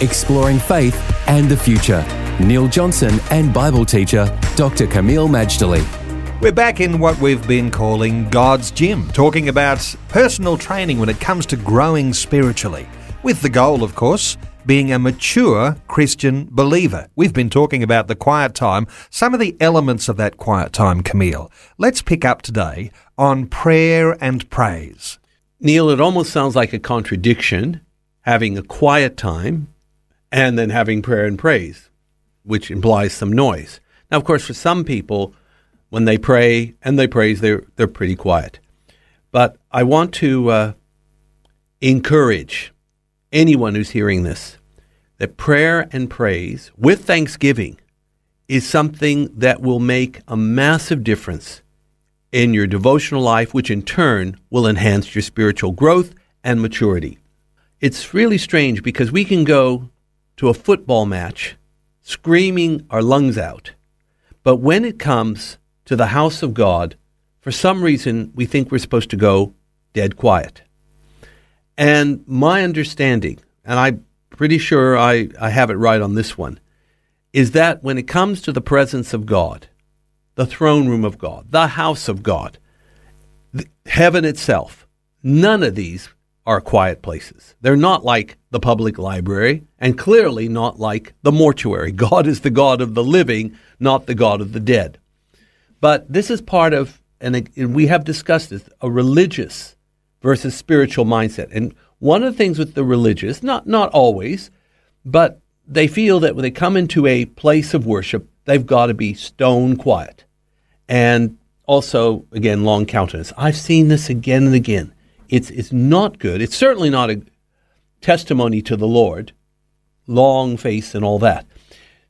Exploring faith and the future. Neil Johnson and Bible teacher Dr. Kameel Majdali. We're back in what we've been calling God's Gym, talking about personal training when it comes to growing spiritually, with the goal, of course, being a mature Christian believer. We've been talking about the quiet time, some of the elements of that quiet time, Kameel. Let's pick up today on prayer and praise. Neil, it almost sounds like a contradiction having a quiet time and then having prayer and praise, which implies some noise. Now, of course, for some people, when they pray and they praise, they're, they're pretty quiet. But I want to uh, encourage anyone who's hearing this that prayer and praise with thanksgiving is something that will make a massive difference in your devotional life, which in turn will enhance your spiritual growth and maturity. It's really strange because we can go to a football match screaming our lungs out, but when it comes to the house of God, for some reason we think we're supposed to go dead quiet. And my understanding, and I'm pretty sure I, I have it right on this one, is that when it comes to the presence of God, the throne room of God, the house of God, heaven itself, none of these are quiet places. They're not like the public library, and clearly not like the mortuary. God is the God of the living, not the God of the dead. But this is part of, and we have discussed this, a religious versus spiritual mindset. And one of the things with the religious, not not always, but they feel that when they come into a place of worship, they've got to be stone quiet. And also, again, long countenance. I've seen this again and again. It's it's not good. It's certainly not a testimony to the Lord, long face and all that.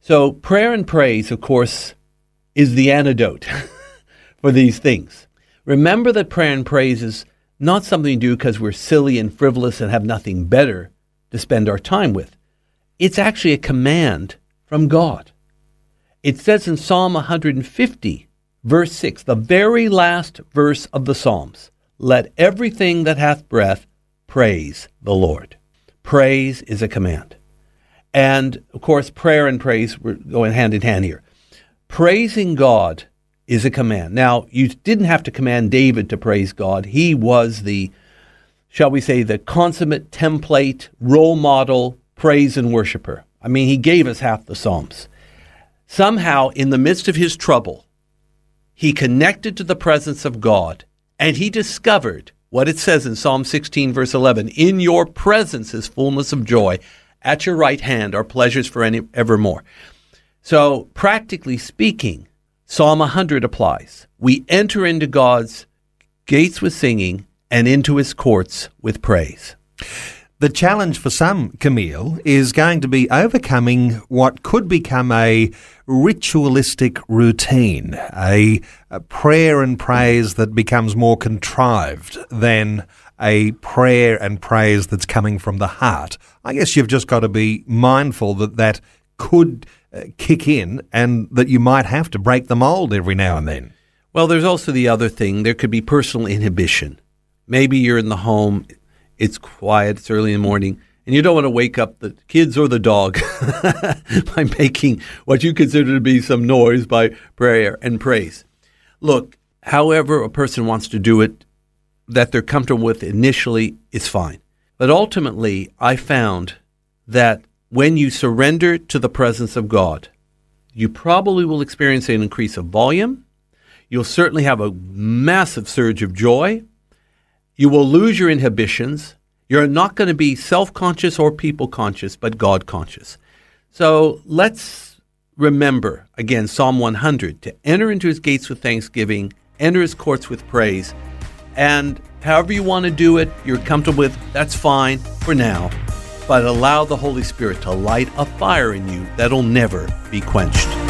So prayer and praise, of course, is the antidote for these things. Remember that prayer and praise is not something to do because we're silly and frivolous and have nothing better to spend our time with. It's actually a command from God. It says in Psalm 150, verse 6, the very last verse of the Psalms, let everything that hath breath praise the Lord. Praise is a command. And of course, prayer and praise were going hand in hand here. Praising God is a command. Now, you didn't have to command David to praise God. He was the, shall we say, the consummate template, role model, praise and worshiper. I mean, he gave us half the Psalms. Somehow, in the midst of his trouble, he connected to the presence of God and he discovered what it says in Psalm 16, verse 11 In your presence is fullness of joy. At your right hand are pleasures for evermore. So, practically speaking, Psalm 100 applies. We enter into God's gates with singing and into his courts with praise. The challenge for some, Kameel, is going to be overcoming what could become a ritualistic routine, a, a, prayer and praise that becomes more contrived than a prayer and praise that's coming from the heart. I guess you've just got to be mindful that that could uh, kick in and that you might have to break the mold every now and then. Well, there's also the other thing. There could be personal inhibition. Maybe you're in the home, it's quiet, it's early in the morning, and you don't want to wake up the kids or the dog by making what you consider to be some noise by prayer and praise. Look, however a person wants to do it, that they're comfortable with initially is fine. But ultimately, I found that when you surrender to the presence of God, you probably will experience an increase of volume. You'll certainly have a massive surge of joy. You will lose your inhibitions. You're not going to be self conscious or people conscious, but God conscious. So let's remember, again, Psalm 100 to enter into his gates with thanksgiving, enter his courts with praise. And however you want to do it, you're comfortable with, that's fine for now. but allow the Holy Spirit to light a fire in you that'll never be quenched.